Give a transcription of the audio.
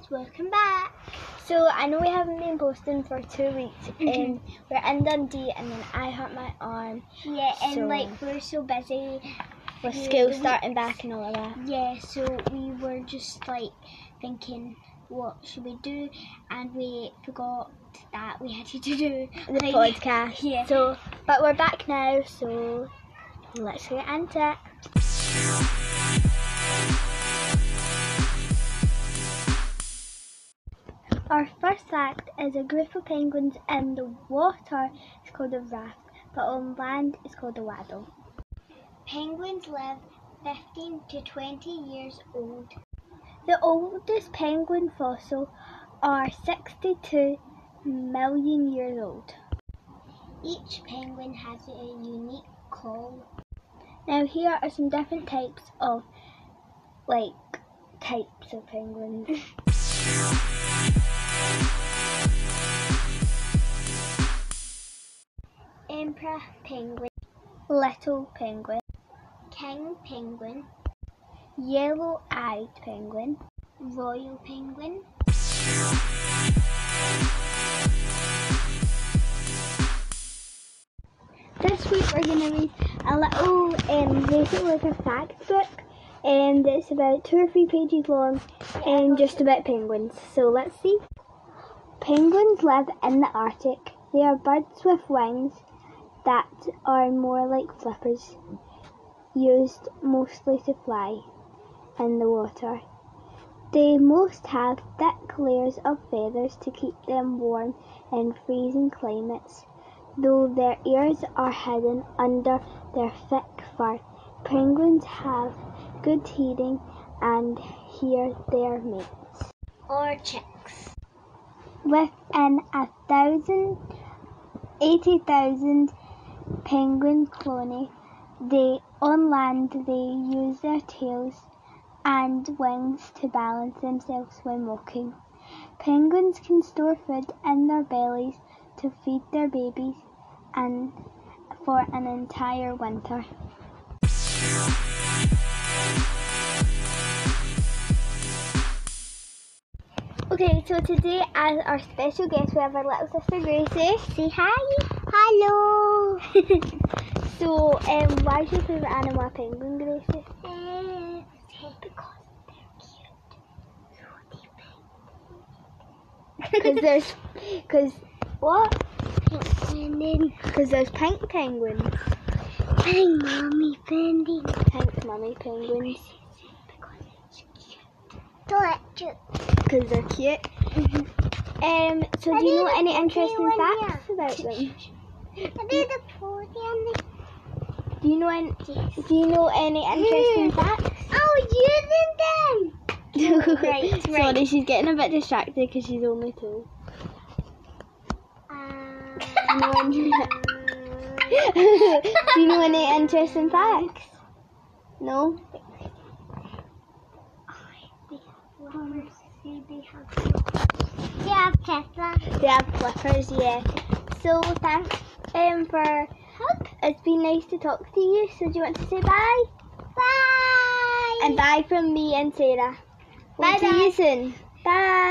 guys, welcome back. So I know we haven't been posting for two weeks mm-hmm. and we're in Dundee and then I hurt my arm Yeah, and So- like we're so busy. with Yeah, school starting back and all of that. Yeah, so we were just like thinking, what should we do? And we forgot that we had to do The like, podcast. Yeah. So but we're back now, so let's get into it. Our first fact is a group of penguins in the water is called a raft, but on land it's called a waddle. Penguins live 15 to 20 years old. The oldest penguin fossil are 62 million years old. Each penguin has a unique call. Now here are some different types of like types of penguins. Penguin, Little penguin, king penguin, yellow-eyed penguin, royal penguin, This week we're going to read a little, um, basically like a fact book, and it's about two or three pages long, and just about penguins. So let's see. Penguins live in the Arctic. They are birds with wings that are more like flippers, used mostly to fly in the water. They most have thick layers of feathers to keep them warm in freezing climates though their ears are hidden under their thick fur. Penguins have good hearing and hear their mates. or chicks. Within a thousand, eighty thousand penguin colony, they on land they use their tails and wings to balance themselves when walking. Penguins can store food in their bellies to feed their babies and for an entire winter. Okay, so today as our special guest we have our little sister Gracie. Say hi. Hello. So, um, why is your favourite animal a penguin, Gracie? Uh, because they're cute. Because there's, because what? then Because there's pink penguins. my mommy penguin. Pink mummy penguins. Because they're cute. Um, so do you know any interesting facts about them? I did the pony and the Do you know any, do you know any interesting facts? Oh, using them. Right, Sorry, she's getting a bit distracted because she's only two. Um, do you know any interesting facts? No? They have Tesla. They have flippers, yeah. So thanks um, for. help. It's been nice to talk to you. So do you want to say bye? Bye. And bye from me and Sarah. We'll Bye see you soon. Bye.